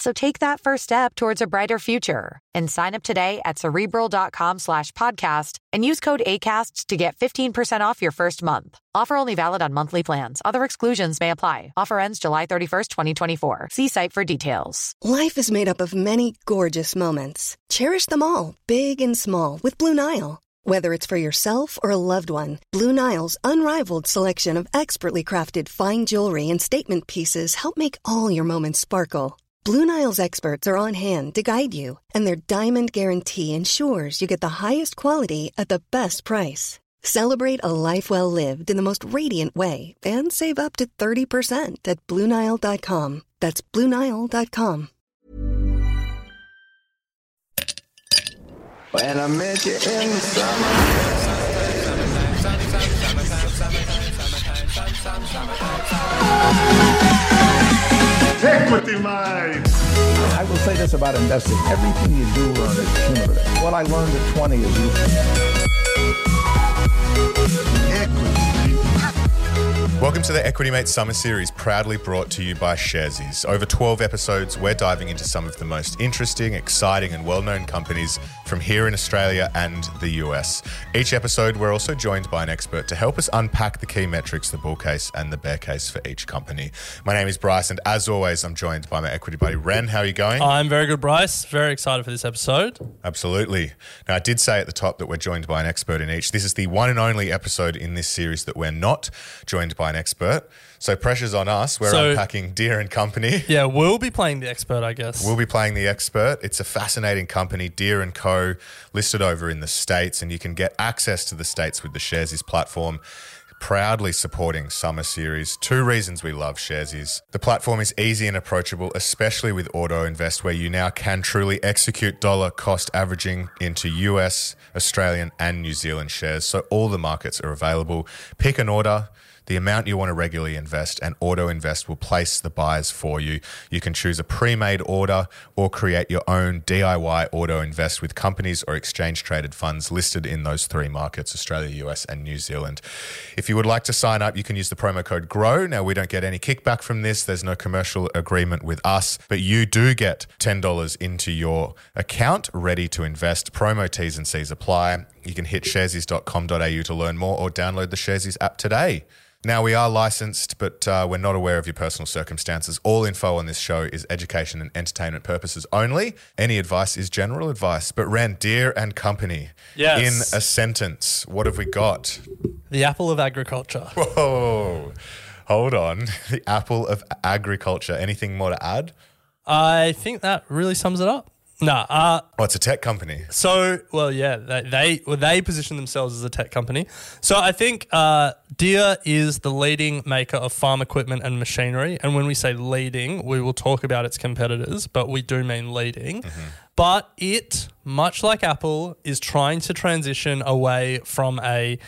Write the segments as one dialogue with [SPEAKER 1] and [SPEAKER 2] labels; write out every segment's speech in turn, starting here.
[SPEAKER 1] So take that first step towards a brighter future and sign up today at cerebral.com slash podcast and use code ACasts to get 15% off your first month. Offer only valid on monthly plans. Other exclusions may apply. Offer ends July 31st, 2024. See site for details.
[SPEAKER 2] Life is made up of many gorgeous moments. Cherish them all, big and small, with Blue Nile. Whether it's for yourself or a loved one, Blue Nile's unrivaled selection of expertly crafted fine jewelry and statement pieces help make all your moments sparkle. Blue Nile's experts are on hand to guide you, and their diamond guarantee ensures you get the highest quality at the best price. Celebrate a life well lived in the most radiant way and save up to 30% at BlueNile.com. That's BlueNile.com.
[SPEAKER 3] When I met you in the summer.
[SPEAKER 4] Equity Mind.
[SPEAKER 5] I will say this about investing. Everything you do learn is cumulative. What I learned at 20 is useful.
[SPEAKER 6] Welcome to the Equity Mate Summer Series, proudly brought to you by Sharesies. Over 12 episodes, we're diving into some of the most interesting, exciting, and well known companies from here in Australia and the US. Each episode, we're also joined by an expert to help us unpack the key metrics, the bull case, and the bear case for each company. My name is Bryce, and as always, I'm joined by my equity buddy, Ren. How are you going?
[SPEAKER 7] I'm very good, Bryce. Very excited for this episode.
[SPEAKER 6] Absolutely. Now, I did say at the top that we're joined by an expert in each. This is the one and only episode in this series that we're not joined by an expert. So pressure's on us. We're
[SPEAKER 7] So-
[SPEAKER 6] unpacking Deere and Company.
[SPEAKER 7] Yeah, we'll be playing the expert, I guess.
[SPEAKER 6] We'll be playing the expert. It's a fascinating company, Deere and Co, listed over in the States, and you can get access to the States with the Sharesies platform. Proudly supporting Summer Series. Two reasons we love Sharesies. The platform is easy and approachable, especially with Auto Invest, where you now can truly execute dollar cost averaging into US, Australian, and New Zealand shares. So all the markets are available. Pick an order the amount you want to regularly invest, and Auto Invest will place the buys for you. You can choose a pre made order or create your own DIY auto invest with companies or exchange traded funds listed in those three markets Australia, US, and New Zealand. If you would like to sign up, you can use the promo code GROW. Now, we don't get any kickback from this, there's no commercial agreement with us, but you do get $10 into your account ready to invest. Promo T's and C's apply. You can hit sharesies.com.au to learn more or download the Sharesies app today. Now, we are licensed, but uh, we're not aware of your personal circumstances. All info on this show is education and entertainment purposes only. Any advice is general advice. But Ren, Deere and Company,
[SPEAKER 7] Yes.
[SPEAKER 6] in a sentence, what have we got?
[SPEAKER 7] the apple of agriculture.
[SPEAKER 6] Whoa, hold on. The apple of agriculture. Anything more to add?
[SPEAKER 7] I think that really sums it up. Nah, uh,
[SPEAKER 6] Oh, it's a tech company.
[SPEAKER 7] so well, yeah, they they, well, they position themselves as a tech company. So I think uh, Deere is the leading maker of farm equipment and machinery. And when we say leading, we will talk about its competitors, but we do mean leading. But it, much like Apple, is trying to transition away from a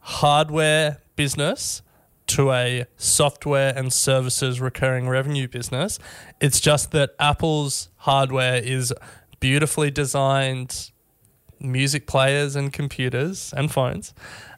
[SPEAKER 7] hardware business to a software and services recurring revenue business. It's just that Apple's hardware is beautifully designed music players and computers and phones.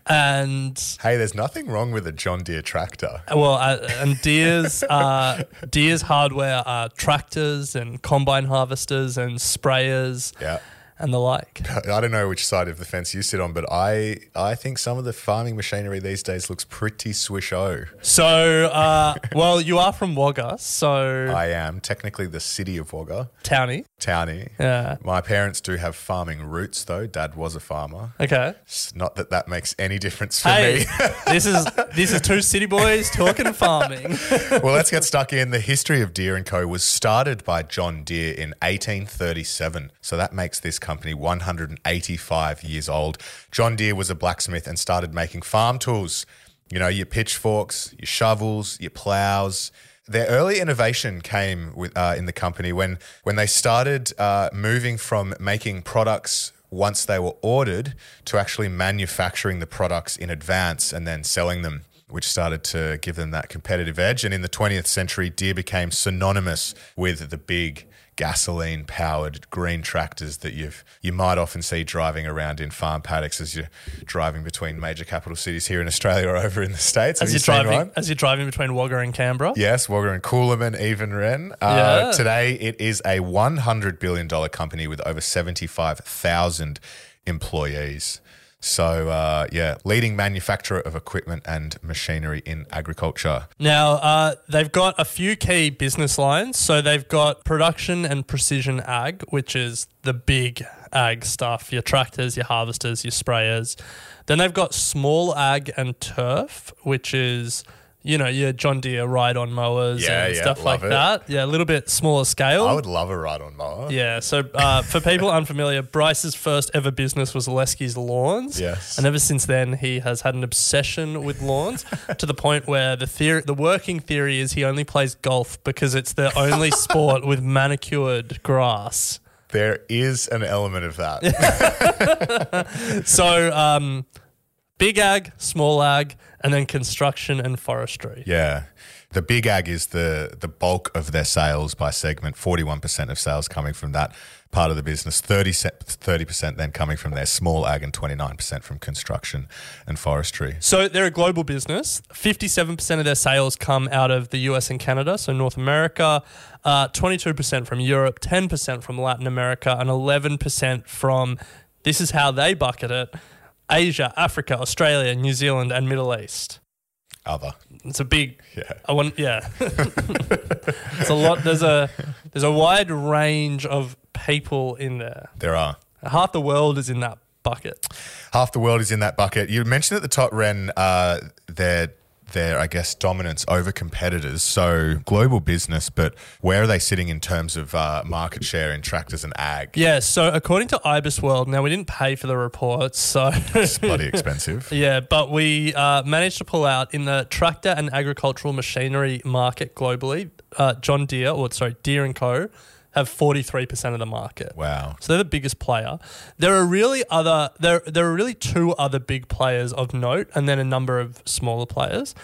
[SPEAKER 7] And
[SPEAKER 6] Hey, there's nothing wrong with a John Deere tractor.
[SPEAKER 7] well, uh, and Deere's uh, Deere's hardware are tractors and combine harvesters and sprayers
[SPEAKER 6] Yeah.
[SPEAKER 7] And the like.
[SPEAKER 6] I don't know which side of the fence you sit on, but I I think some of the farming machinery these days looks pretty swish-o.
[SPEAKER 7] So, uh, well, you are from Wagga, so
[SPEAKER 6] I am technically the city of Wagga,
[SPEAKER 7] Townie.
[SPEAKER 6] townie.
[SPEAKER 7] Yeah.
[SPEAKER 6] My parents do have farming roots, though. Dad was a farmer.
[SPEAKER 7] Okay.
[SPEAKER 6] It's not that that makes any difference for
[SPEAKER 7] Hey,
[SPEAKER 6] me.
[SPEAKER 7] this is this is two city boys talking farming.
[SPEAKER 6] well, let's get stuck in. The history of Deere & Co. was started by John Deere in 1837. So that makes this company 185 years old. John Deere was a blacksmith and started making farm tools. You know, your pitchforks, your shovels, your plows. Their early innovation came with, uh, in the company when, when they started uh, moving from making products once they were ordered to actually manufacturing the products in advance and then selling them which started to give them that competitive edge. And in the 20th century, Deere became synonymous with the big gasoline powered green tractors that you've you might often see driving around in farm paddocks as you're driving between major capital cities here in Australia or over in the States.
[SPEAKER 7] As
[SPEAKER 6] you
[SPEAKER 7] you're
[SPEAKER 6] seen
[SPEAKER 7] driving,
[SPEAKER 6] one?
[SPEAKER 7] as you're driving between Wagga and Canberra.
[SPEAKER 6] Yes, Wagga and Coolamon, even Ren. Uh,
[SPEAKER 7] Yeah.
[SPEAKER 6] Today, it is a $100 billion company with over 75,000 employees. So, uh, yeah, leading manufacturer of equipment and machinery in agriculture.
[SPEAKER 7] Now, uh, they've got a few key business lines. So they've got production and precision ag, which is the big ag stuff your tractors, your harvesters, your sprayers. Then they've got small ag and turf, which is, you know, your John Deere ride on mowers
[SPEAKER 6] Yeah,
[SPEAKER 7] and
[SPEAKER 6] yeah,
[SPEAKER 7] stuff like
[SPEAKER 6] it.
[SPEAKER 7] that. Yeah, a little bit smaller scale.
[SPEAKER 6] I would love a ride on mower.
[SPEAKER 7] Yeah, so uh, for people unfamiliar, Bryce's first ever business was Lesky's Lawns.
[SPEAKER 6] Yes.
[SPEAKER 7] And ever since then, he has had an obsession with lawns to the point where the theory, the working theory is he only plays golf because it's the only sport with manicured grass.
[SPEAKER 6] There is an element of that.
[SPEAKER 7] So, um, big ag, small ag, and then construction and forestry.
[SPEAKER 6] yeah. The big ag is the the bulk of their sales by segment. Forty one percent of sales coming from that part of the business. 30 percent then coming from their small ag, and twenty nine percent from construction and forestry.
[SPEAKER 7] So they're a global business. 57% of their sales come out of the US and Canada, so North America, uh, 22% from Europe, 10% from Latin America, and 11% from, this is how they bucket it, Asia, Africa, Australia, New Zealand, and Middle East.
[SPEAKER 6] Other,
[SPEAKER 7] It's a big,
[SPEAKER 6] yeah.
[SPEAKER 7] I want, yeah. it's a lot. There's a, there's a wide range of people in there.
[SPEAKER 6] There are.
[SPEAKER 7] Half the world is in that bucket.
[SPEAKER 6] Half the world is in that bucket. You mentioned at the top, Ren, uh, their their I guess dominance over competitors. So global business, but where are they sitting in terms of uh, market share in tractors and ag?
[SPEAKER 7] Yeah, so according to IBISWorld, now we didn't pay for the report, so
[SPEAKER 6] It's bloody expensive.
[SPEAKER 7] yeah, but we uh, managed to pull out in the tractor and agricultural machinery market globally. Uh, John Deere, or sorry, Deere and Co, have forty three percent of the market.
[SPEAKER 6] Wow.
[SPEAKER 7] So they're the biggest player. There are really other there there are really two other big players of note, and then a number of smaller players.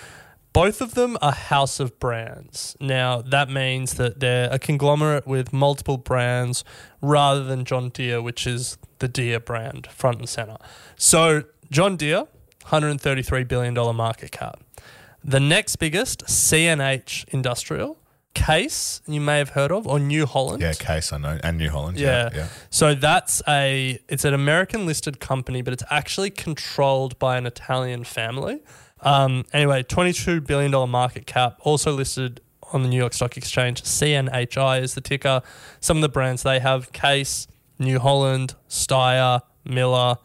[SPEAKER 7] Both of them are house of brands. Now that means that they're a conglomerate with multiple brands rather than John Deere, which is the Deere brand front and center. So John Deere, hundred thirty three billion dollar market cap. The next biggest, CNH Industrial. Case, you may have heard of, or New Holland.
[SPEAKER 6] Yeah, Case I know, and New Holland.
[SPEAKER 7] Yeah.
[SPEAKER 6] Yeah, yeah.
[SPEAKER 7] So that's a it's an American listed company, but it's actually controlled by an Italian family. Um, anyway, twenty two billion dollar market cap, also listed on the New York Stock Exchange. CNHI is the ticker. Some of the brands they have: Case, New Holland, Steyr, Miller,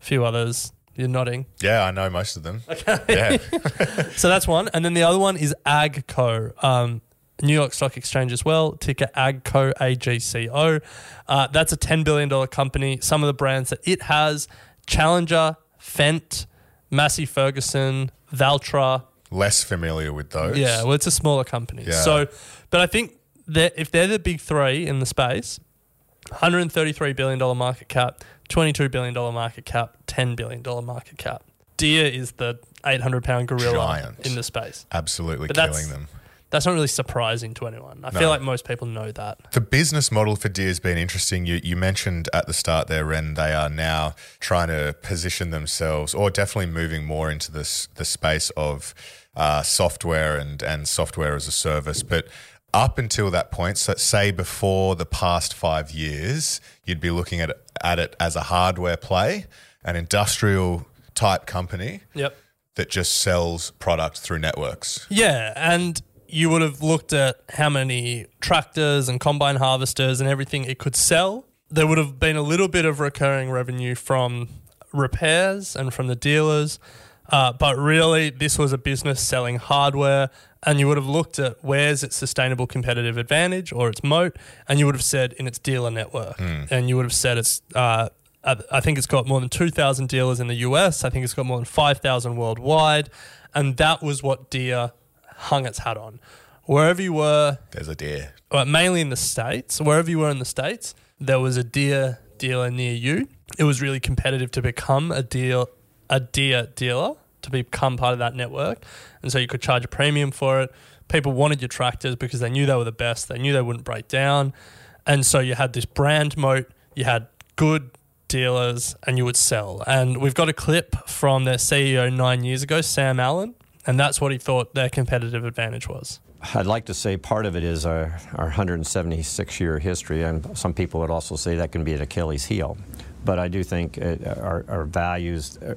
[SPEAKER 7] a few others. You're nodding.
[SPEAKER 6] Yeah, I know most of them. Okay. Yeah.
[SPEAKER 7] So that's one, and then the other one is Agco. Um, New York Stock Exchange as well, ticker AGCO, AGCO. Uh, that's a $10 billion company. Some of the brands that it has Challenger, Fendt, Massey Ferguson, Valtra.
[SPEAKER 6] Less familiar with those.
[SPEAKER 7] Yeah, well, it's a smaller company.
[SPEAKER 6] Yeah.
[SPEAKER 7] So, but I think that if they're the big three in the space, $133 billion market cap, $22 billion market cap, $10 billion market cap. Deere is the 800 pound gorilla
[SPEAKER 6] Giant.
[SPEAKER 7] in the space.
[SPEAKER 6] Absolutely
[SPEAKER 7] But
[SPEAKER 6] killing them.
[SPEAKER 7] That's not really surprising to anyone. I
[SPEAKER 6] No.
[SPEAKER 7] feel like most people know that.
[SPEAKER 6] The business model for Deere has been interesting. You, you mentioned at the start there, Ren, they are now trying to position themselves, or definitely moving more into this the space of uh, software and and software as a service. But Up until that point, so say before the past five years, you'd be looking at it, at it as a hardware play, an industrial type company
[SPEAKER 7] Yep.
[SPEAKER 6] that just sells product through networks.
[SPEAKER 7] Yeah, and you would have looked at how many tractors and combine harvesters and everything it could sell. There would have been a little bit of recurring revenue from repairs and from the dealers, uh, but really this was a business selling hardware. And you would have looked at where's its sustainable competitive advantage or its moat, and you would have said in its dealer network, and you would have said it's. Uh, I I think it's got more than 2,000 dealers in the US. I think it's got more than 5,000 worldwide. And that was what Deere hung its hat on. Wherever you were,
[SPEAKER 6] There's a Deere.
[SPEAKER 7] well, mainly in the States, wherever you were in the States, there was a Deere dealer near you. It was really competitive to become a deal, a Deere dealer, to become part of that network. And so you could charge a premium for it. People wanted your tractors because they knew they were the best. They knew they wouldn't break down. And so you had this brand moat, you had good dealers, and you would sell. And we've got a clip from their CEO nine years ago, Sam Allen, and that's what he thought their competitive advantage was.
[SPEAKER 8] I'd like to say part of it is our, our 176 year history, and some people would also say that can be an Achilles heel. But I do think uh, our, our values uh,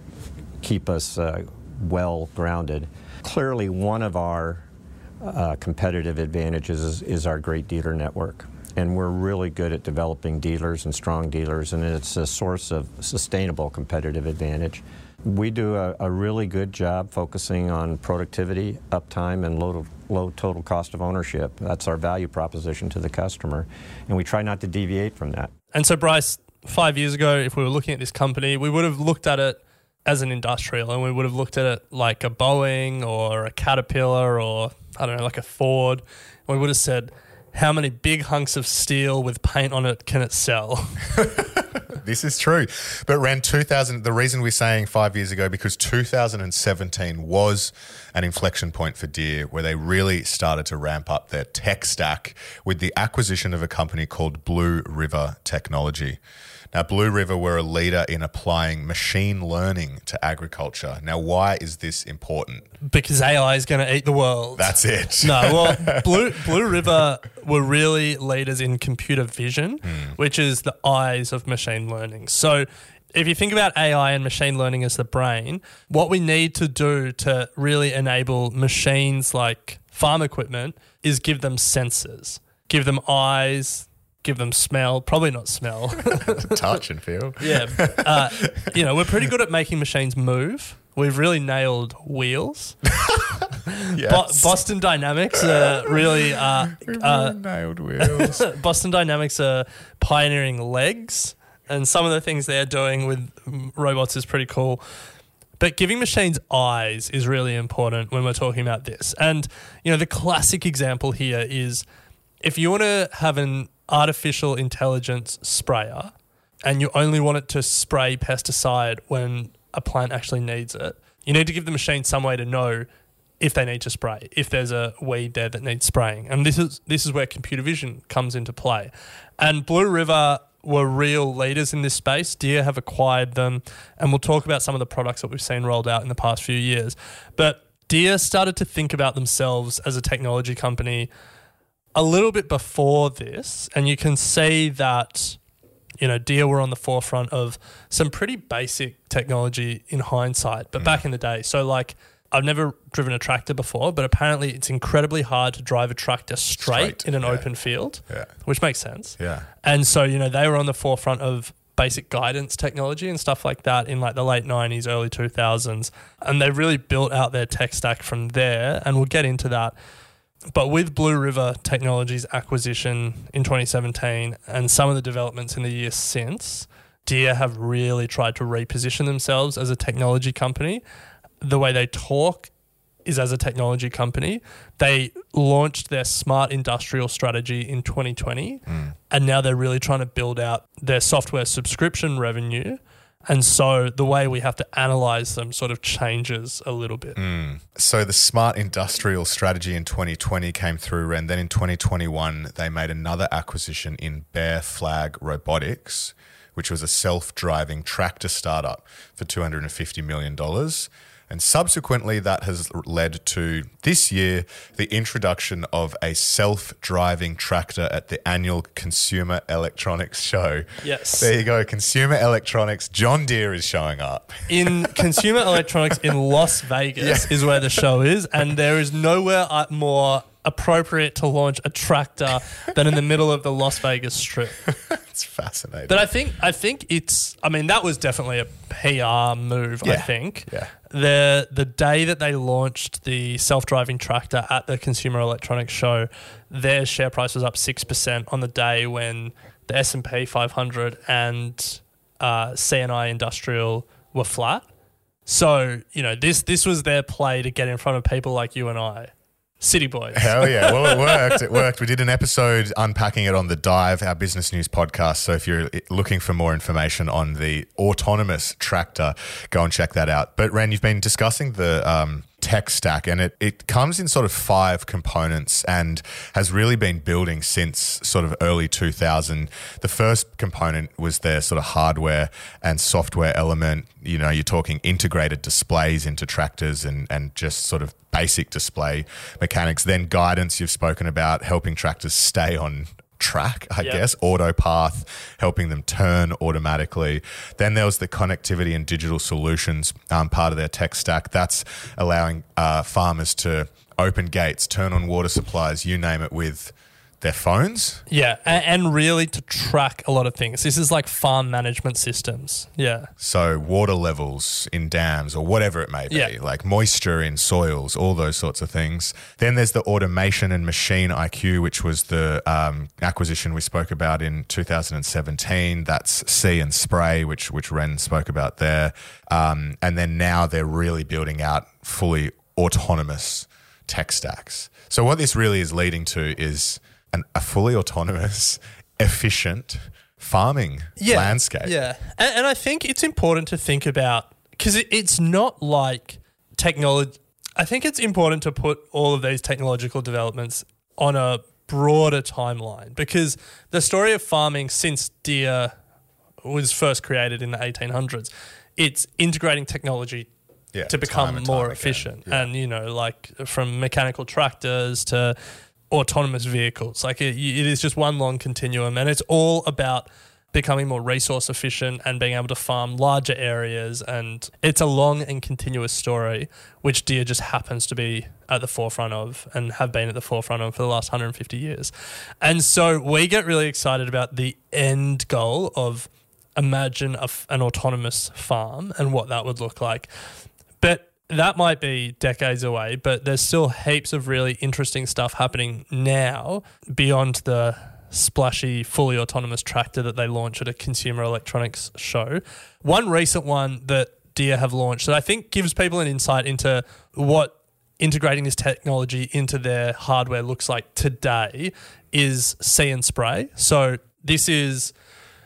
[SPEAKER 8] keep us uh, well grounded. Clearly, one of our uh, competitive advantages is, is our great dealer network. And we're really good at developing dealers and strong dealers, and it's a source of sustainable competitive advantage. We do a, a really good job focusing on productivity, uptime, and low, low total cost of ownership. That's our value proposition to the customer, and we try not to deviate from that.
[SPEAKER 7] And so, Bryce, five years ago, if we were looking at this company, we would have looked at it as an industrial and we would have looked at it like a Boeing or a Caterpillar or, I don't know, like a Ford. We would have said, how many big hunks of steel with paint on it can it sell?
[SPEAKER 6] This is true. But Ren, 2000, the reason we're saying five years ago, because 2017 was an inflection point for Deere where they really started to ramp up their tech stack with the acquisition of a company called Blue River Technology. Now, Blue River were a leader in applying machine learning to agriculture. Now, why is this important?
[SPEAKER 7] because AI is going to eat the world.
[SPEAKER 6] That's it.
[SPEAKER 7] No, well, Blue Blue River were really leaders in computer vision, hmm. which is the eyes of machine learning. So, if you think about AI and machine learning as the brain, what we need to do to really enable machines like farm equipment is give them sensors, give them eyes, give them smell. Probably not smell.
[SPEAKER 6] Touch and feel.
[SPEAKER 7] yeah, uh, you know, we're pretty good at making machines move. We've really nailed wheels. Bo-
[SPEAKER 6] Yes.
[SPEAKER 7] Boston Dynamics are really uh, uh,
[SPEAKER 6] nailed wheels.
[SPEAKER 7] Boston Dynamics are pioneering legs, and some of the things they're doing with robots is pretty cool. But giving machines eyes is really important when we're talking about this. And you know, the classic example here is if you want to have an artificial intelligence sprayer and you only want it to spray pesticide when a plant actually needs it, you need to give the machine some way to know if they need to spray, if there's a weed there that needs spraying. And this is this is where computer vision comes into play. And Blue River were real leaders in this space. Deere have acquired them, and we'll talk about some of the products that we've seen rolled out in the past few years. But Deere started to think about themselves as a technology company a little bit before this, and you can see that you know Deere were on the forefront of some pretty basic technology in hindsight, but mm. back in the day. So like I've never driven a tractor before, but apparently it's incredibly hard to drive a tractor straight,
[SPEAKER 6] Straight,
[SPEAKER 7] in an
[SPEAKER 6] yeah.
[SPEAKER 7] open field,
[SPEAKER 6] Yeah.
[SPEAKER 7] which makes sense.
[SPEAKER 6] Yeah.
[SPEAKER 7] And so, you know, they were on the forefront of basic guidance technology and stuff like that in like the late 90s, early 2000s. And they really built out their tech stack from there. And we'll get into that. But with Blue River Technologies acquisition in 2017 and some of the developments in the years since, Deere have really tried to reposition themselves as a technology company. The way they talk is as a technology company. They launched their smart industrial strategy in 2020, hmm. and now they're really trying to build out their software subscription revenue. And so the way we have to analyze them sort of changes a little bit. Mm.
[SPEAKER 6] So the smart industrial strategy in 2020 came through, and then in 2021 they made another acquisition in Bear Flag Robotics, which was a self-driving tractor startup for 250 million dollars. And subsequently, that has led to this year the introduction of a self driving tractor at the annual Consumer Electronics Show.
[SPEAKER 7] Yes.
[SPEAKER 6] There you go. Consumer Electronics. John Deere is showing up.
[SPEAKER 7] in consumer electronics in Las Vegas is where the show is, and there is nowhere uh, more appropriate to launch a tractor than in the middle of the Las Vegas Strip.
[SPEAKER 6] It's fascinating.
[SPEAKER 7] But I think I think it's I mean that was definitely a PR move. I think
[SPEAKER 6] Yeah.
[SPEAKER 7] the the day that they launched the self driving tractor at the Consumer Electronics Show, their share price was up six percent on the day when the S and P 500 and uh, CNH Industrial were flat. So you know this this was their play to get in front of people like you and I, city boys.
[SPEAKER 6] Hell yeah. Well, it worked. It worked. We did an episode unpacking it on The Dive, our business news podcast. So if you're looking for more information on the autonomous tractor, go and check that out. But Ren, you've been discussing the um, tech stack and it, it comes in sort of five components and has really been building since sort of early 2000. The first component was their sort of hardware and software element. You know, you're talking integrated displays into tractors and, and just sort of basic display mechanics. Then guidance, you've spoken about helping tractors stay on track, I
[SPEAKER 7] Yep.
[SPEAKER 6] guess, autopath, helping them turn automatically. Then there was the connectivity and digital solutions um, part of their tech stack. That's allowing uh, farmers to open gates, turn on water supplies, you name it, with their phones.
[SPEAKER 7] Yeah, and, and really to track a lot of things. This is like farm management systems. Yeah.
[SPEAKER 6] So water levels in dams or whatever it may be,
[SPEAKER 7] Yeah.
[SPEAKER 6] like moisture in soils, all those sorts of things. Then there's the automation and machine IQ, which was the um, acquisition we spoke about in 2017. That's See and Spray, which which Ren spoke about there. Um, and then now they're really building out fully autonomous tech stacks. So what this really is leading to is an, a fully autonomous, efficient farming landscape.
[SPEAKER 7] Yeah, and, and I think it's important to think about because it, it's not like technology. I think it's important to put all of these technological developments on a broader timeline because the story of farming since Deere was first created in the 1800s, it's integrating technology
[SPEAKER 6] Yeah,
[SPEAKER 7] to become more efficient.
[SPEAKER 6] Yeah.
[SPEAKER 7] And, you know, like from mechanical tractors to autonomous vehicles, like it, it is just one long continuum. And it's all about becoming more resource efficient and being able to farm larger areas. And it's a long and continuous story, which Deere just happens to be at the forefront of and have been at the forefront of for the last 150 years. And so we get really excited about the end goal of imagine a an autonomous farm and what that would look like. That might be decades away, but there's still heaps of really interesting stuff happening now beyond the splashy, fully autonomous tractor that they launched at a consumer electronics show. One recent one that Deere have launched that I think gives people an insight into what integrating this technology into their hardware looks like today is see and spray. So this is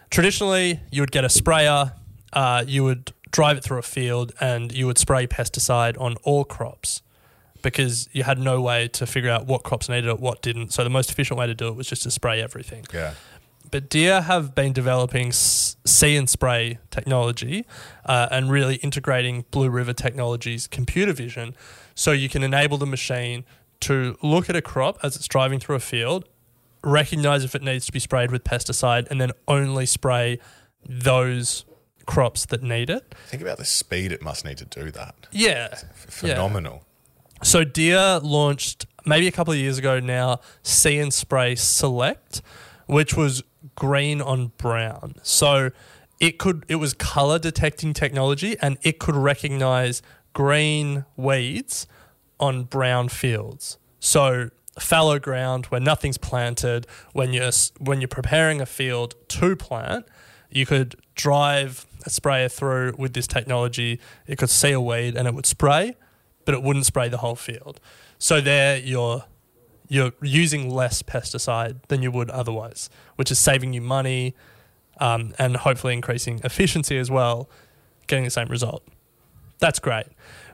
[SPEAKER 7] traditionally you would get a sprayer, uh, you would drive it through a field, and you would spray pesticide on all crops because you had no way to figure out what crops needed it, what didn't. So the most efficient way to do it was just to spray everything.
[SPEAKER 6] Yeah.
[SPEAKER 7] But Deere have been developing see and spray technology uh, and really integrating Blue River Technologies computer vision so you can enable the machine to look at a crop as it's driving through a field, recognize if it needs to be sprayed with pesticide, and then only spray those crops that need it.
[SPEAKER 6] Think about the speed it must need to do that.
[SPEAKER 7] Yeah.
[SPEAKER 6] Phenomenal.
[SPEAKER 7] So Deere launched maybe a couple of years ago now See and Spray Select, which was green on brown. So it could it was color detecting technology and it could recognize green weeds on brown fields. So fallow ground where nothing's planted when you're when you're preparing a field to plant, you could drive a sprayer through with this technology. It could see a weed and it would spray, but it wouldn't spray the whole field. So there you're you're using less pesticide than you would otherwise, which is saving you money um, and hopefully increasing efficiency as well, getting the same result. That's great.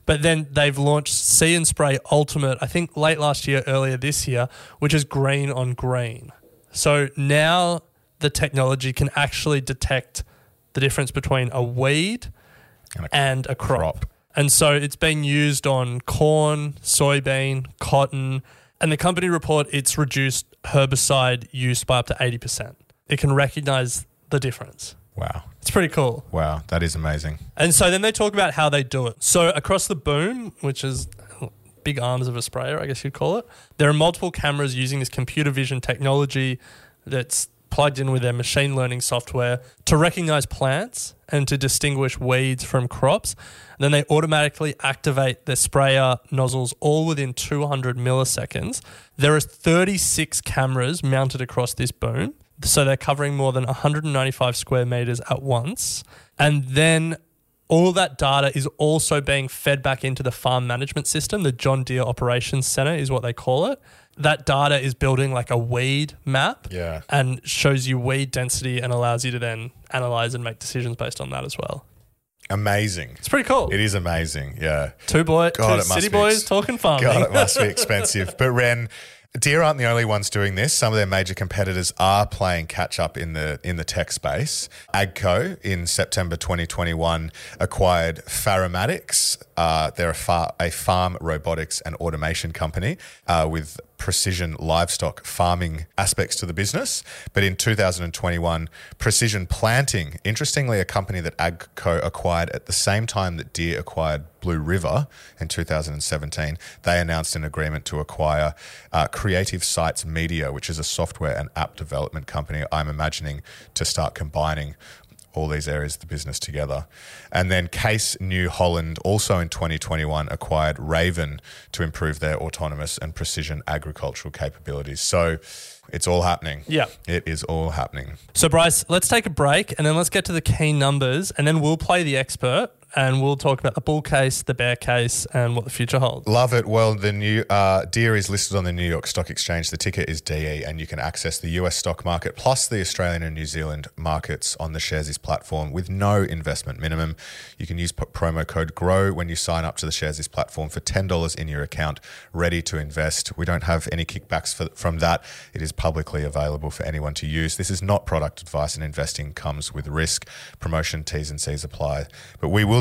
[SPEAKER 7] But then they've launched See and Spray Ultimate, I think late last year, earlier this year, which is green on green. So now the technology can actually detect the difference between a weed
[SPEAKER 6] And a
[SPEAKER 7] and a crop.
[SPEAKER 6] crop.
[SPEAKER 7] And so it's been used on corn, soybean, cotton, and the company report it's reduced herbicide use by up to 80%. It can recognize the difference.
[SPEAKER 6] Wow.
[SPEAKER 7] It's pretty cool.
[SPEAKER 6] Wow. That is amazing.
[SPEAKER 7] And so then they talk about how they do it. So across the boom, which is big arms of a sprayer, I guess you'd call it, there are multiple cameras using this computer vision technology that's plugged in with their machine learning software to recognize plants and to distinguish weeds from crops. And then they automatically activate their sprayer nozzles all within 200 milliseconds. There are 36 cameras mounted across this boom. So they're covering more than 195 square meters at once. And then all that data is also being fed back into the farm management system. The John Deere Operations Center is what they call it. That data is building like a weed map
[SPEAKER 6] Yeah.
[SPEAKER 7] and shows you weed density and allows you to then analyze and make decisions based on that as well.
[SPEAKER 6] Amazing.
[SPEAKER 7] It's pretty cool.
[SPEAKER 6] It is amazing. Yeah.
[SPEAKER 7] Two boy,
[SPEAKER 6] God,
[SPEAKER 7] two city boys
[SPEAKER 6] ex-
[SPEAKER 7] talking farming.
[SPEAKER 6] God, it must be expensive. But Ren, Deere aren't the only ones doing this. Some of their major competitors are playing catch up in the in the tech space. Agco in September 2021 acquired Faromatics. Uh, they're a, far, a farm robotics and automation company uh, with precision livestock farming aspects to the business. But in 2021, Precision Planting, interestingly, a company that Agco acquired at the same time that Deere acquired Blue River in 2017, they announced an agreement to acquire uh, Creative Sites Media, which is a software and app development company. I'm imagining to start combining all these areas of the business together. And then Case New Holland also in 2021 acquired Raven to improve their autonomous and precision agricultural capabilities. So it's all happening.
[SPEAKER 7] Yeah.
[SPEAKER 6] It is all happening.
[SPEAKER 7] So, Bryce, let's take a break and then let's get to the key numbers and then we'll play the expert and we'll talk about the bull case, the bear case, and what the future holds.
[SPEAKER 6] Love it. Well, the new uh, Deere is listed on the New York Stock Exchange. The ticker is DE, and you can access the US stock market plus the Australian and New Zealand markets on the Sharesies platform with no investment minimum. You can use p- promo code GROW when you sign up to the Sharesies platform for $10 in your account, ready to invest. We don't have any kickbacks for, from that. It is publicly available for anyone to use. This is not product advice, and investing comes with risk. Promotion T's and C's apply. But we will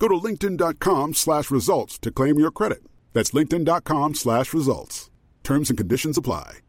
[SPEAKER 9] Go to linkedin.com slash results to claim your credit. That's linkedin.com slash results. Terms and conditions apply.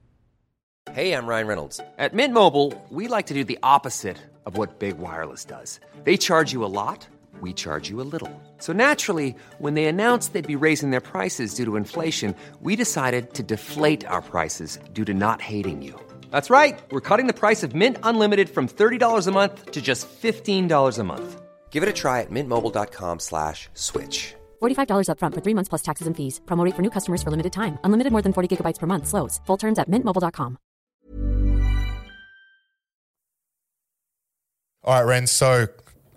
[SPEAKER 10] Hey, I'm Ryan Reynolds. At Mint Mobile, we like to do the opposite of what Big Wireless does. They charge you a lot, we charge you a little. So naturally, when they announced they'd be raising their prices due to inflation, we decided to deflate our prices due to not hating you. That's right. We're cutting the price of Mint Unlimited from $30 a month to just $15 a month. Give it a try at mintmobile.com slash switch.
[SPEAKER 11] $45 upfront for three months plus taxes and fees. Promo rate for new customers for limited time. Unlimited more than 40 gigabytes per month. Slows. Full terms at mintmobile.com.
[SPEAKER 6] All right, Ren. So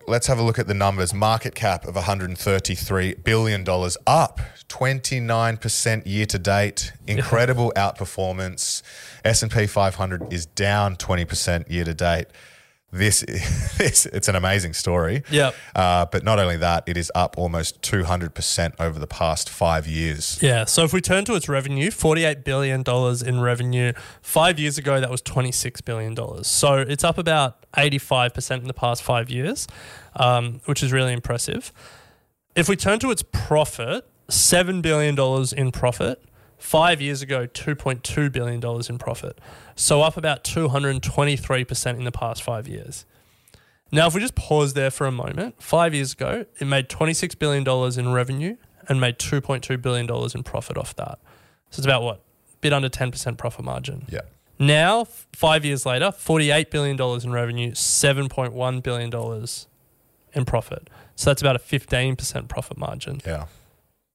[SPEAKER 6] let's have a look at the numbers. Market cap of $133 billion, up 29% year to date. Incredible outperformance. S&P 500 is down 20% year to date. This, this it's an amazing story.
[SPEAKER 7] Yep.
[SPEAKER 6] Uh, but not only that, it is up almost 200% over the past five years.
[SPEAKER 7] Yeah. So if we turn to its revenue, $48 billion in revenue. Five years ago, that was $26 billion. So it's up about 85% in the past five years, um, which is really impressive. If we turn to its profit, $7 billion in profit. Five years ago, $2.2 billion in profit. So up about 223% in the past five years. Now, if we just pause there for a moment, five years ago, it made $26 billion in revenue and made $2.2 billion in profit off that. So it's about what? A bit under 10% profit margin.
[SPEAKER 6] Yeah.
[SPEAKER 7] Now, five years later, $48 billion in revenue, $7.1 billion in profit. So that's about a 15% profit margin.
[SPEAKER 6] Yeah.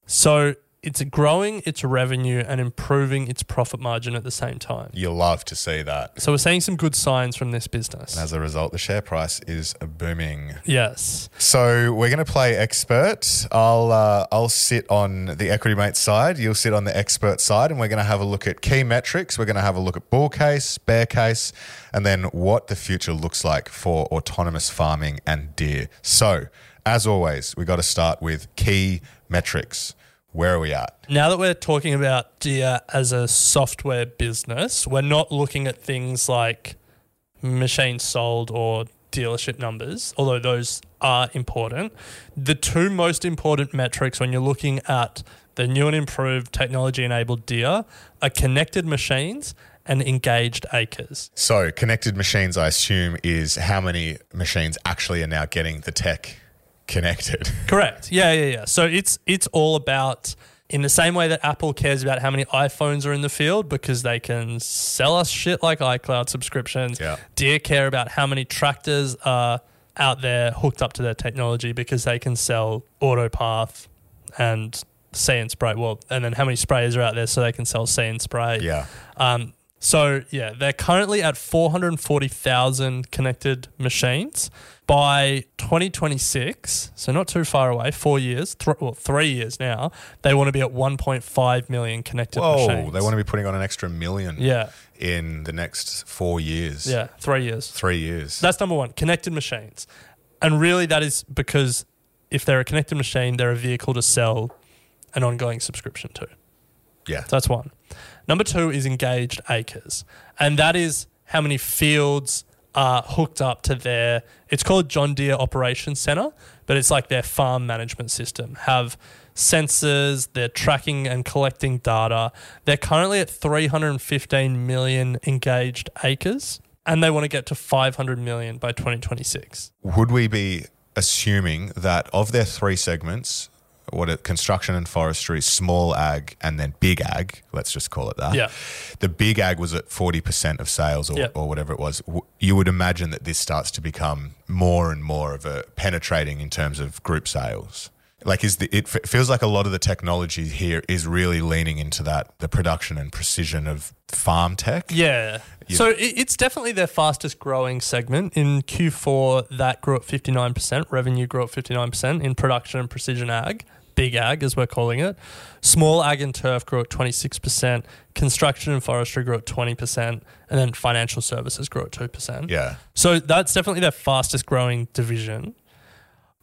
[SPEAKER 7] So it's growing its revenue and improving its profit margin at the same time.
[SPEAKER 6] You love to see that.
[SPEAKER 7] So we're seeing some good signs from this business.
[SPEAKER 6] And as a result, the share price is booming.
[SPEAKER 7] Yes.
[SPEAKER 6] So we're going to play expert. I'll uh, I'll sit on the equity mate side. You'll sit on the expert side, and we're going to have a look at key metrics. We're going to have a look at bull case, bear case, and then what the future looks like for autonomous farming and Deere. So as always, we got to start with key metrics. Where are we at?
[SPEAKER 7] Now that we're talking about Deere as a software business, we're not looking at things like machines sold or dealership numbers, although those are important. The two most important metrics when you're looking at the new and improved technology enabled Deere are connected machines and engaged acres.
[SPEAKER 6] So connected machines, I assume, is how many machines actually are now getting the tech connected.
[SPEAKER 7] Correct. Yeah, yeah, yeah. So it's it's all about in the same way that Apple cares about how many iPhones are in the field because they can sell us shit like iCloud subscriptions.
[SPEAKER 6] Yeah.
[SPEAKER 7] Deere care about how many tractors are out there hooked up to their technology because they can sell Autopath and See and Spray. Well, and then how many sprayers are out there so they can sell See and Spray.
[SPEAKER 6] Yeah.
[SPEAKER 7] Um, so yeah, they're currently at 440,000 connected machines. By 2026, so not too far away, four years, th- well, three years now, they want to be at 1.5 million connected
[SPEAKER 6] Whoa,
[SPEAKER 7] machines.
[SPEAKER 6] they want to be putting on an extra million
[SPEAKER 7] Yeah.
[SPEAKER 6] in the next four years.
[SPEAKER 7] Yeah, three years.
[SPEAKER 6] Three years.
[SPEAKER 7] That's number one, connected machines. And really, that is because if they're a connected machine, they're a vehicle to sell an ongoing subscription to.
[SPEAKER 6] yeah.
[SPEAKER 7] So that's one. Number two is engaged acres. And that is how many fields are hooked up to their, it's called John Deere Operations Center, but it's like their farm management system. Have sensors, they're tracking and collecting data. They're currently at 315 million engaged acres, and they want to get to 500 million by 2026.
[SPEAKER 6] Would we be assuming that of their three segments, what it, construction and forestry, small ag, and then big ag, let's just call it that.
[SPEAKER 7] Yeah.
[SPEAKER 6] The big ag was at 40% of sales or,
[SPEAKER 7] Yeah.
[SPEAKER 6] or whatever it was. You would imagine that this starts to become more and more of a penetrating in terms of group sales. Like is the, it f- feels like a lot of the technology here is really leaning into that the production and precision of farm tech.
[SPEAKER 7] Yeah.
[SPEAKER 6] You-
[SPEAKER 7] So it, it's definitely their fastest growing segment. In Q4, that grew at 59%. Revenue grew at 59% in production and precision ag, big ag as we're calling it. Small ag and turf grew at 26%. Construction and forestry grew at 20%. And then financial services grew at 2%.
[SPEAKER 6] Yeah.
[SPEAKER 7] So that's definitely their fastest growing division.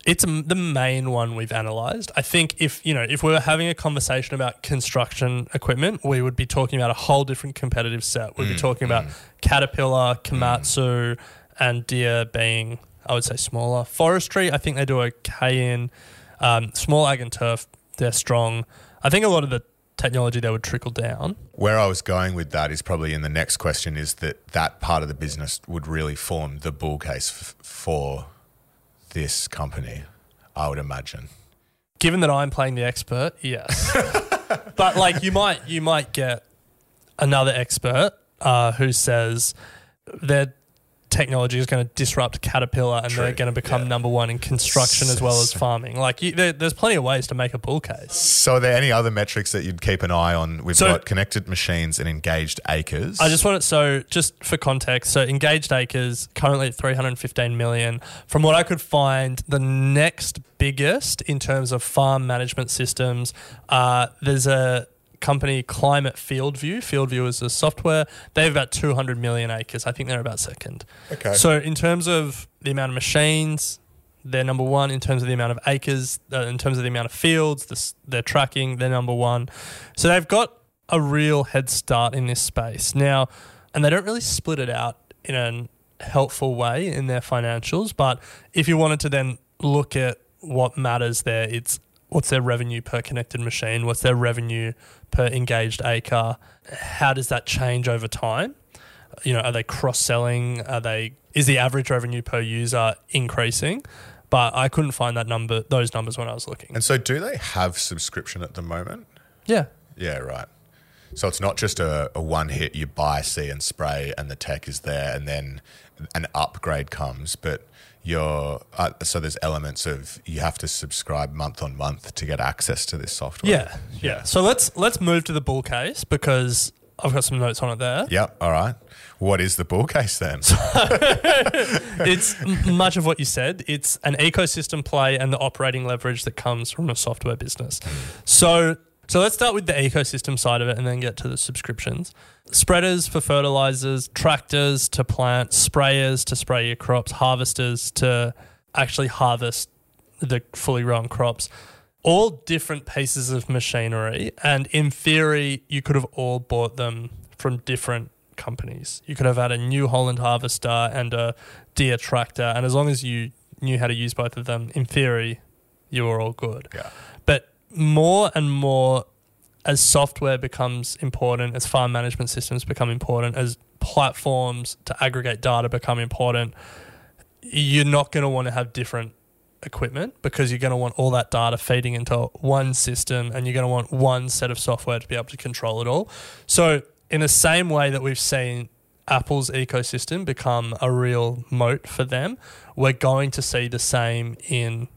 [SPEAKER 7] It's the main one we've analyzed. I think if you know if we were having a conversation about construction equipment, we would be talking about a whole different competitive set. We'd be mm, talking about mm. Caterpillar, mm. Komatsu, and Deere being, I would say, smaller. Forestry, I think they do okay in. Um, small ag and turf, they're strong. I think a lot of the technology there would trickle down.
[SPEAKER 6] Where I was going with that is probably in the next question is that that part of the business would really form the bull case f- for this company, I would imagine.
[SPEAKER 7] given that I'm playing the expert, yes. but like you might you might get another expert uh, who says their technology is going to disrupt Caterpillar and they're going to become
[SPEAKER 6] yeah.
[SPEAKER 7] number one in construction as well as farming. Like you, there, there's plenty of ways to make a bull case.
[SPEAKER 6] So, are there any other metrics that you'd keep an eye on? We've
[SPEAKER 7] So-
[SPEAKER 6] got connected machines and engaged acres.
[SPEAKER 7] I just want it so just for context. So engaged acres currently at 315 million. From what I could find, the next biggest in terms of farm management systems, uh, there's a company Climate FieldView. FieldView is a software. They have about 200 million acres. I think they're about second.
[SPEAKER 6] Okay.
[SPEAKER 7] So in terms of the amount of machines. They're number one in terms of the amount of acres, uh, in terms of the amount of fields, this, they're tracking, they're number one. So they've got a real head start in this space. Now, and they don't really split it out in a helpful way in their financials, but if you wanted to then look at what matters there, it's what's their revenue per connected machine, what's their revenue per engaged acre, how does that change over time? You know, are they cross selling? Are they is the average revenue per user increasing? But I couldn't find that number, those numbers when I was looking.
[SPEAKER 6] and so, do they have subscription at the moment?
[SPEAKER 7] Yeah.
[SPEAKER 6] Yeah, right. So it's not just a, a one hit, you buy, see, and spray, and the tech is there, and then an upgrade comes. But you're, uh, so there's elements of you have to subscribe month on month to get access to this software.
[SPEAKER 7] Yeah, yeah. So let's let's move to the bull case because I've got some notes on it there.
[SPEAKER 6] Yep. All right. What is the bull case then?
[SPEAKER 7] it's m- much of what you said. It's an ecosystem play and the operating leverage that comes from a software business. So, so let's start with the ecosystem side of it and then get to the subscriptions. Spreaders for fertilizers, tractors to plant, sprayers to spray your crops, harvesters to actually harvest the fully grown crops. All different pieces of machinery, and in theory, you could have all bought them from different companies. You could have had a New Holland harvester and a Deere tractor, and as long as you knew how to use both of them, in theory, you were all good.
[SPEAKER 6] Yeah.
[SPEAKER 7] But more and more, as software becomes important, as farm management systems become important, as platforms to aggregate data become important, you're not going to want to have different equipment because you're going to want all that data feeding into one system and you're going to want one set of software to be able to control it all. So, in the same way that we've seen Apple's ecosystem become a real moat for them, we're going to see the same in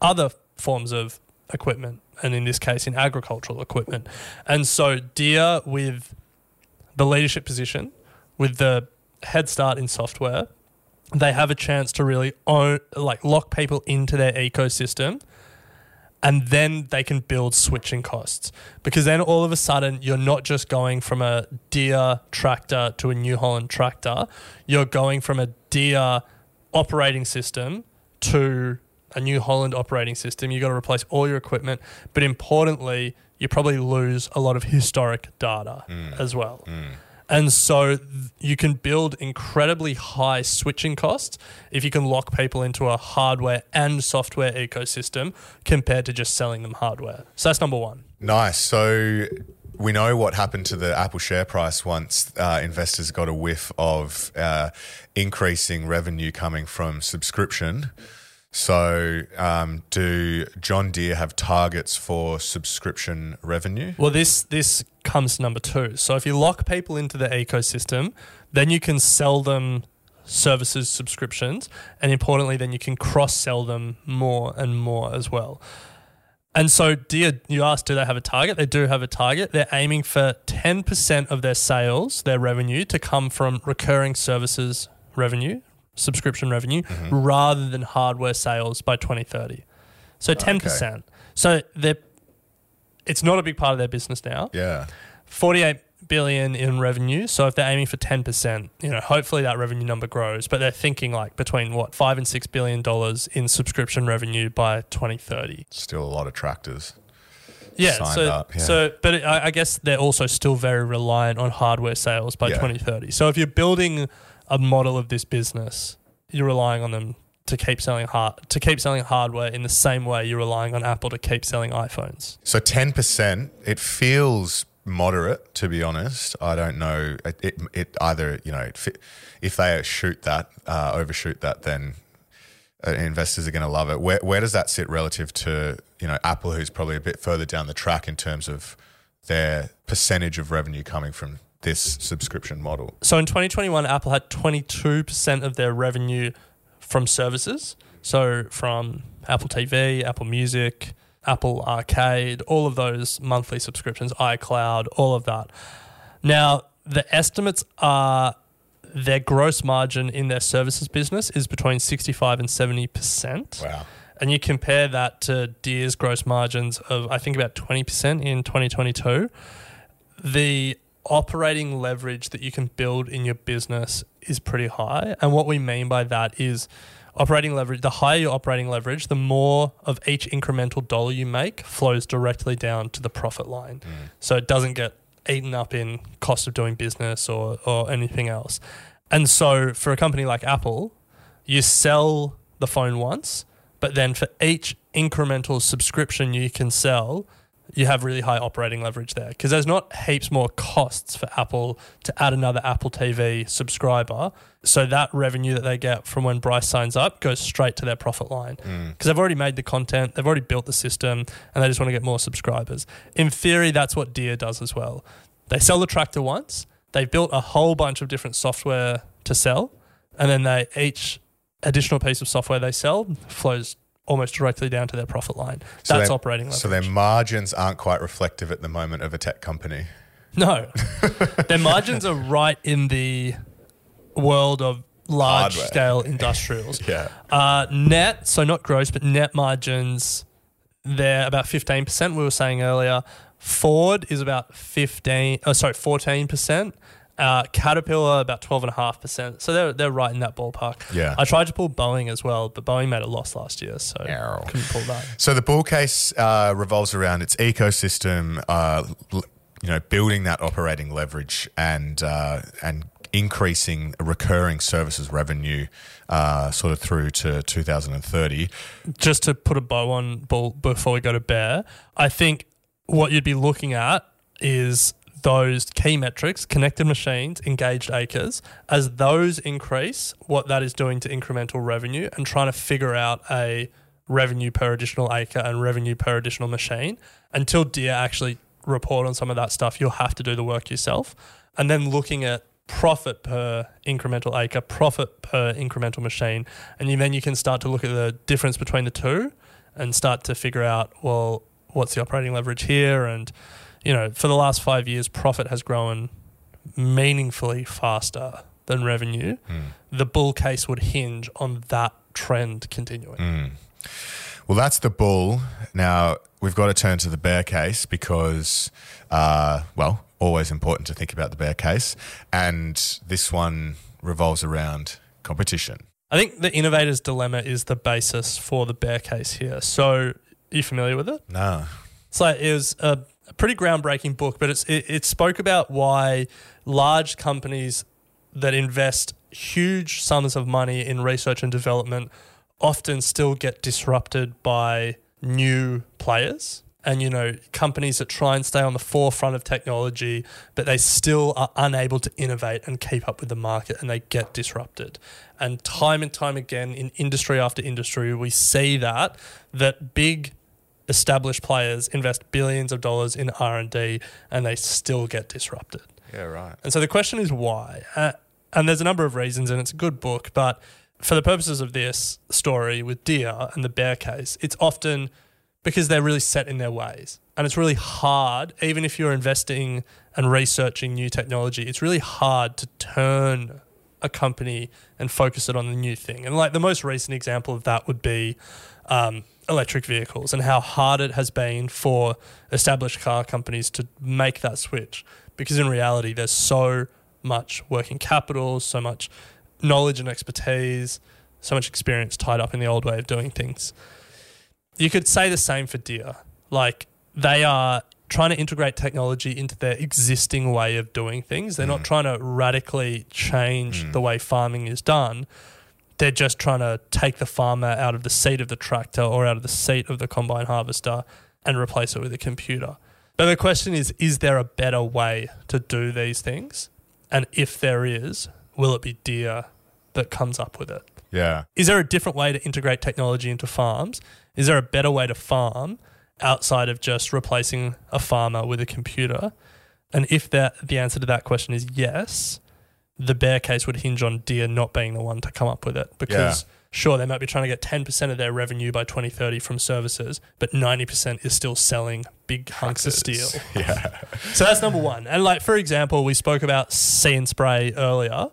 [SPEAKER 7] other forms of equipment, and in this case, in agricultural equipment. And so, Deere, with the leadership position, with the head start in software, they have a chance to really own, like lock people into their ecosystem and then they can build switching costs because then all of a sudden you're not just going from a Deere tractor to a New Holland tractor you're going from a Deere operating system to a New Holland operating system you've got to replace all your equipment but importantly you probably lose a lot of historic data as well and so you can build incredibly high switching costs if you can lock people into a hardware and software ecosystem compared to just selling them hardware. So that's number one.
[SPEAKER 6] Nice. So we know what happened to the Apple share price once uh, investors got a whiff of uh, increasing revenue coming from subscription. So, um, do John Deere have targets for subscription revenue?
[SPEAKER 7] Well, this this comes number two. So if you lock people into the ecosystem, then you can sell them services subscriptions, and importantly, then you can cross sell them more and more as well. And so, Deere, you asked, do they have a target? They do have a target. They're aiming for 10% of their sales, their revenue, to come from recurring services revenue, subscription revenue, mm-hmm. rather than hardware sales by 2030. So 10%. So they're, it's not a big part of their business now.
[SPEAKER 6] Yeah.
[SPEAKER 7] 48 billion in revenue. So if they're aiming for 10%, you know, hopefully that revenue number grows, but they're thinking like between what, 5 and 6 billion dollars in subscription revenue by 2030.
[SPEAKER 6] Still a lot of tractors.
[SPEAKER 7] Yeah,
[SPEAKER 6] signed
[SPEAKER 7] so
[SPEAKER 6] up, yeah.
[SPEAKER 7] so but I, I guess they're also still very reliant on hardware sales by
[SPEAKER 6] Yeah.
[SPEAKER 7] 2030. So if you're building a model of this business, you're relying on them to keep selling hard to keep selling hardware in the same way you're relying on Apple to keep selling iPhones.
[SPEAKER 6] So ten percent, it feels moderate to be honest. I don't know. It, it, it either you know it, fi- if they shoot that, uh, overshoot that, then uh, investors are going to love it. Where where does that sit relative to you know Apple, who's probably a bit further down the track in terms of their percentage of revenue coming from this subscription model?
[SPEAKER 7] So in 2021, Apple had 22% of their revenue from services. So from Apple TV, Apple Music, Apple Arcade, all of those monthly subscriptions, iCloud, all of that. Now, the estimates are their gross margin in their services business is between 65 and 70%.
[SPEAKER 6] Wow.
[SPEAKER 7] And you compare that to Deere's gross margins of, I think, about 20% in 2022 the operating leverage that you can build in your business is pretty high. And what we mean by that is operating leverage, the higher your operating leverage, the more of each incremental dollar you make flows directly down to the profit line. Mm. So it doesn't get eaten up in cost of doing business or, or anything else. And so for a company like Apple, you sell the phone once, but then for each incremental subscription you can sell, you have really high operating leverage there because there's not heaps more costs for Apple to add another Apple TV subscriber. So that revenue that they get from when Bryce signs up goes straight to their profit line mm. because they've already made the content, they've already built the system, and they just want to get more subscribers. In theory, that's what Deere does as well. they sell the tractor once, they've built a whole bunch of different software to sell, and then they each additional piece of software they sell flows almost directly down to their profit line.
[SPEAKER 6] So
[SPEAKER 7] That's operating leverage.
[SPEAKER 6] So their margins aren't quite reflective at the moment of a tech company.
[SPEAKER 7] No. Their margins are right in the world of large
[SPEAKER 6] Hardware.
[SPEAKER 7] scale industrials.
[SPEAKER 6] Yeah.
[SPEAKER 7] Uh, net, so not gross, but net margins, they're about 15%, we were saying earlier. Ford is about 15, oh, sorry, 14%. Uh, Caterpillar about 12.5%. So they're, they're right in that ballpark.
[SPEAKER 6] Yeah.
[SPEAKER 7] I tried to pull Boeing as well, but Boeing made a loss last year, so couldn't pull that.
[SPEAKER 6] So the bull case uh, revolves around its ecosystem, uh, you know, building that operating leverage and uh, and increasing recurring services revenue, uh, sort of through to 2030.
[SPEAKER 7] just to put a bow on bull before we go to bear, I think what you'd be looking at is those key metrics, connected machines, engaged acres, as those increase, what that is doing to incremental revenue and trying to figure out a revenue per additional acre and revenue per additional machine. Until Deere actually report on some of that stuff, you'll have to do the work yourself. And then looking at profit per incremental acre, profit per incremental machine, and then you can start to look at the difference between the two and start to figure out, well, what's the operating leverage here? And, you know, for the last five years, profit has grown meaningfully faster than revenue. The bull case would hinge on that trend continuing.
[SPEAKER 6] Mm. Well, that's the bull. Now we've got to turn to the bear case because, uh, well, always important to think about the bear case, and this one revolves around competition.
[SPEAKER 7] I think the innovator's dilemma is the basis for the bear case here. So, are you familiar with it?
[SPEAKER 6] No.
[SPEAKER 7] It's like it was a, a pretty groundbreaking book, but it's it, it spoke about why large companies that invest huge sums of money in research and development often still get disrupted by new players. And you know, companies that try and stay on the forefront of technology, but they still are unable to innovate and keep up with the market and they get disrupted. And time and time again in industry after industry, we see that that big established players invest billions of dollars in R&D and they still get disrupted.
[SPEAKER 6] Yeah, right.
[SPEAKER 7] And so the question is why? Uh, and there's a number of reasons, and it's a good book. But for the purposes of this story with Deere and the bear case, it's often because they're really set in their ways. And it's really hard, even if you're investing and researching new technology, it's really hard to turn a company and focus it on the new thing. And like the most recent example of that would be um, electric vehicles and how hard it has been for established car companies to make that switch. Because in reality, there's so much working capital, so much knowledge and expertise, so much experience tied up in the old way of doing things. You could say the same for Deere. Like they are trying to integrate technology into their existing way of doing things. They're not mm. trying to radically change mm. the way farming is done. They're just trying to take the farmer out of the seat of the tractor or out of the seat of the combine harvester and replace it with a computer. But the question is is there a better way to do these things? And if there is, will it be Deere that comes up with it?
[SPEAKER 6] Yeah.
[SPEAKER 7] Is there a different way to integrate technology into farms? Is there a better way to farm outside of just replacing a farmer with a computer? And if that the answer to that question is yes, the bear case would hinge on Deere not being the one to come up with it because
[SPEAKER 6] Yeah.
[SPEAKER 7] sure they might be trying to get 10% of their revenue by 2030 from services, but 90% is still selling big hunks of steel.
[SPEAKER 6] Yeah.
[SPEAKER 7] So that's number one. And like for example, we spoke about See and Spray earlier.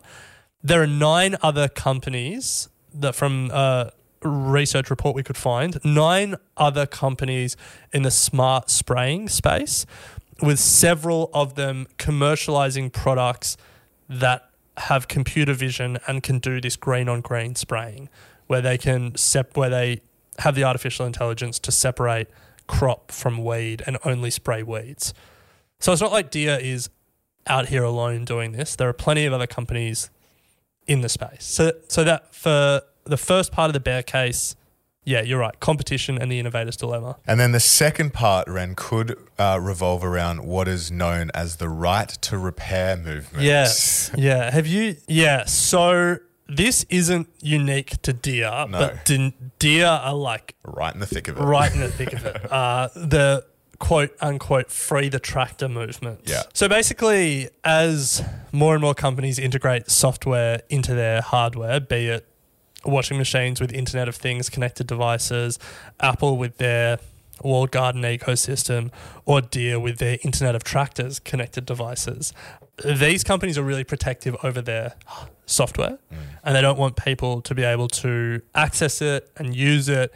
[SPEAKER 7] There are nine other companies that from a research report we could find, nine other companies in the smart spraying space, with several of them commercializing products that have computer vision and can do this green on green spraying, where they can sep- where they have the artificial intelligence to separate crop from weed and only spray weeds. So it's not like Deere is out here alone doing this. There are plenty of other companies in the space. So so that for the first part of the bear case, yeah, you're right. Competition and the innovator's dilemma.
[SPEAKER 6] And then the second part, Ren, could uh, revolve around what is known as the right to repair movement.
[SPEAKER 7] Yes. Yeah. Have you? Yeah. So this isn't unique to Deere,
[SPEAKER 6] No.
[SPEAKER 7] but de- Deere are like
[SPEAKER 6] Right in the thick of it.
[SPEAKER 7] right in the thick of it. Uh, the quote unquote free the tractor movement.
[SPEAKER 6] Yeah.
[SPEAKER 7] So basically, as more and more companies integrate software into their hardware, be it washing machines with Internet of Things connected devices, Apple with their walled garden ecosystem, or Deere with their Internet of Tractors connected devices, these companies are really protective over their software and they don't want people to be able to access it and use it.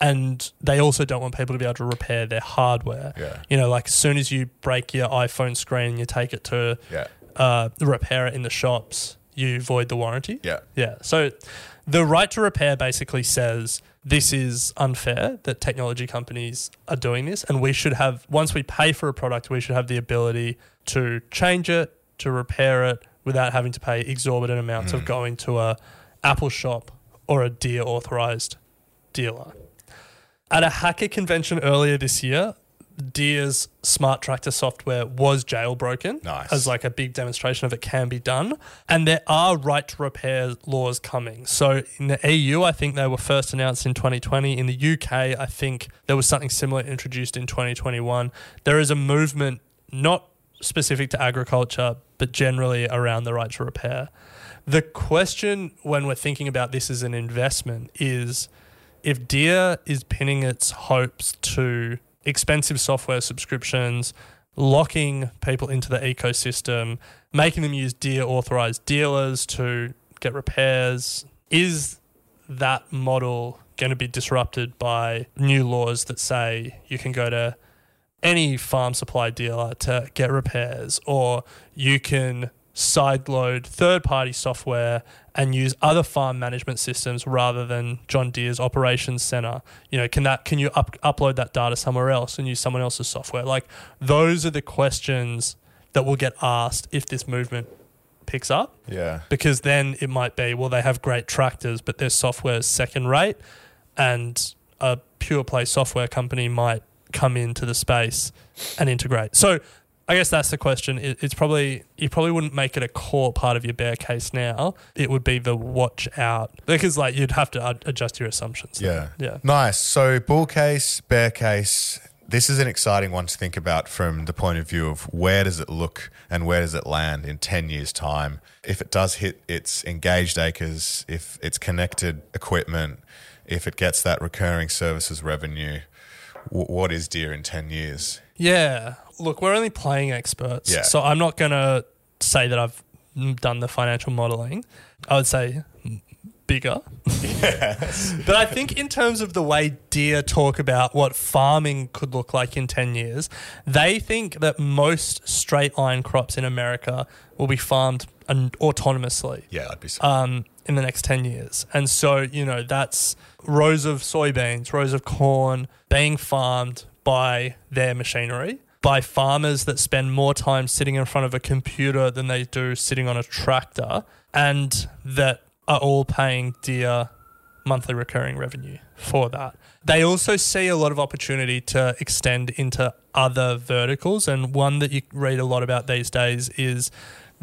[SPEAKER 7] And they also don't want people to be able to repair their hardware.
[SPEAKER 6] Yeah.
[SPEAKER 7] You know, like as soon as you break your iPhone screen and you take it to
[SPEAKER 6] Yeah.
[SPEAKER 7] uh, repair it in the shops, you void the warranty.
[SPEAKER 6] Yeah.
[SPEAKER 7] Yeah. So the right to repair basically says this is unfair that technology companies are doing this. And we should have, once we pay for a product, we should have the ability to change it, to repair it without having to pay exorbitant amounts of hmm. going to a Apple shop or a Deere authorized dealer. At a hacker convention earlier this year, Deere's smart tractor software was jailbroken
[SPEAKER 6] Nice.
[SPEAKER 7] as like a big demonstration of it can be done. And there are right to repair laws coming. So in the EU, I think they were first announced in 2020. In the UK, I think there was something similar introduced in 2021. There is a movement not specific to agriculture, but generally around the right to repair. The question when we're thinking about this as an investment is if Deere is pinning its hopes to expensive software subscriptions, locking people into the ecosystem, making them use Deere authorized dealers to get repairs, is that model going to be disrupted by new laws that say you can go to any farm supply dealer to get repairs, or you can sideload third party software and use other farm management systems rather than John Deere's operations center. You know, can that can you up, upload that data somewhere else and use someone else's software? Like those are the questions that will get asked if this movement picks up
[SPEAKER 6] Yeah.
[SPEAKER 7] because then it might be well they have great tractors but their software is second rate and a pure play software company might come into the space and integrate so i guess that's the question it, it's probably you probably wouldn't make it a core part of your bear case now it would be the watch out because like you'd have to ad- adjust your assumptions
[SPEAKER 6] Yeah.
[SPEAKER 7] yeah
[SPEAKER 6] Nice. So bull case, bear case. This is an exciting one to think about from the point of view of where does it look and where does it land in 10 years' time. If it does hit its engaged acres, if it's connected equipment, if it gets that recurring services revenue, w- what is Deere in 10 years?
[SPEAKER 7] Yeah. Look, we're only playing experts.
[SPEAKER 6] Yeah.
[SPEAKER 7] So I'm not going to say that I've done the financial modeling. I would say bigger. bigger. but I think in terms of the way Deere talk about what farming could look like in 10 years, they think that most straight line crops in America will be farmed autonomously
[SPEAKER 6] Yeah, I'd be so.
[SPEAKER 7] um, in the next 10 years. And so, you know, that's rows of soybeans, rows of corn being farmed by their machinery, by farmers that spend more time sitting in front of a computer than they do sitting on a tractor, and that are all paying Deere monthly recurring revenue for that. They also see a lot of opportunity to extend into other verticals. And one that you read a lot about these days is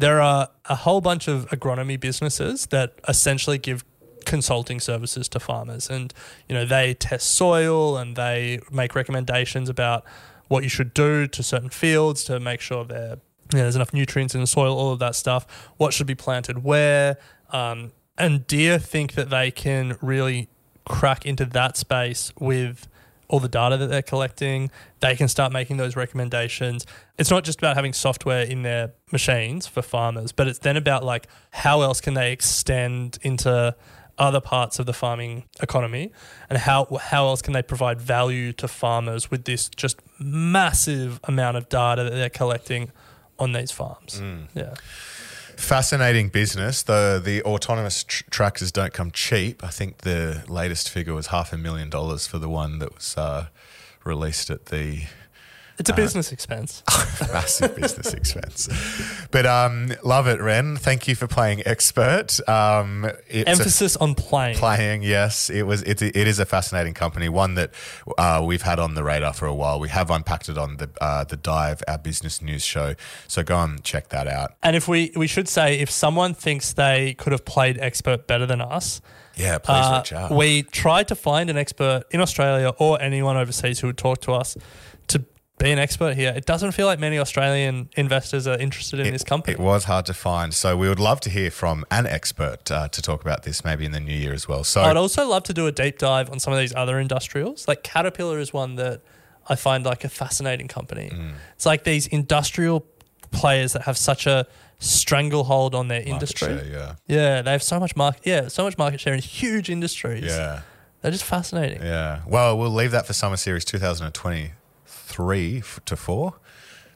[SPEAKER 7] there are a whole bunch of agronomy businesses that essentially give consulting services to farmers. And you know they test soil and they make recommendations about what you should do to certain fields to make sure you know, there's enough nutrients in the soil all of that stuff. What should be planted where? Um, and Deere think that they can really crack into that space with all the data that they're collecting. They can start making those recommendations. It's not just about having software in their machines for farmers, but it's then about like how else can they extend into other parts of the farming economy and how how else can they provide value to farmers with this just massive amount of data that they're collecting on these farms. Mm. Yeah.
[SPEAKER 6] Fascinating business. The the autonomous tr- tractors don't come cheap. I think the latest figure was half a million dollars for the one that was uh, released at the
[SPEAKER 7] It's a business expense.
[SPEAKER 6] massive business expense. But um, love it, Ren. Thank you for playing expert. Um, it's a-
[SPEAKER 7] Emphasis on playing.
[SPEAKER 6] playing. Yes, it was. It, it is a fascinating company, one that uh, we've had on the radar for a while. We have unpacked it on the uh, the Dive, our business news show. So go and check that out.
[SPEAKER 7] And if we we should say if someone thinks they could have played expert better than us,
[SPEAKER 6] Yeah, please
[SPEAKER 7] uh,
[SPEAKER 6] reach out.
[SPEAKER 7] we tried to find an expert in Australia or anyone overseas who would talk to us be an expert here. It doesn't feel like many Australian investors are interested in this company.
[SPEAKER 6] It was hard to find. So we would love to hear from an expert uh, to talk about this maybe in the new year as well. So
[SPEAKER 7] I'd also love to do a deep dive on some of these other industrials. Like Caterpillar is one that I find like a fascinating company.
[SPEAKER 6] Mm.
[SPEAKER 7] It's like these industrial players that have such a stranglehold on their industry.
[SPEAKER 6] share, yeah.
[SPEAKER 7] Yeah, they have so much market yeah, so much market share in huge industries.
[SPEAKER 6] Yeah.
[SPEAKER 7] They're just fascinating.
[SPEAKER 6] Yeah. Well, we'll leave that for Summer Series 2023 f- to 4,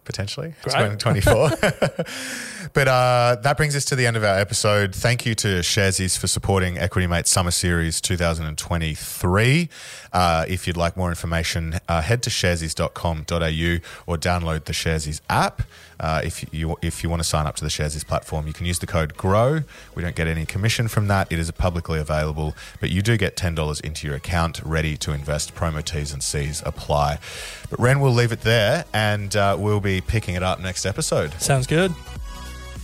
[SPEAKER 6] potentially.
[SPEAKER 7] Great.
[SPEAKER 6] 2024. but uh, that brings us to the end of our episode. Thank you to Sharesies for supporting Equity Mate Summer Series 2023. Uh, if you'd like more information, uh, head to sharesies.com.au or download the Sharesies app. Uh, if you if you want to sign up to the Sharesies platform, you can use the code GROW. We don't get any commission from that. It is publicly available, but you do get ten dollars into your account, ready to invest. Promo T's and C's apply. But Ren, we'll leave it there, and uh, we'll be picking it up next episode.
[SPEAKER 7] Sounds good.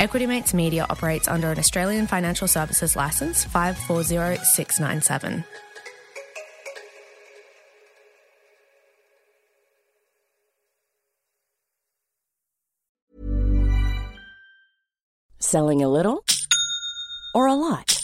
[SPEAKER 12] Equity Mates Media operates under an Australian Financial Services Licence 540697.
[SPEAKER 13] Selling a little or a lot?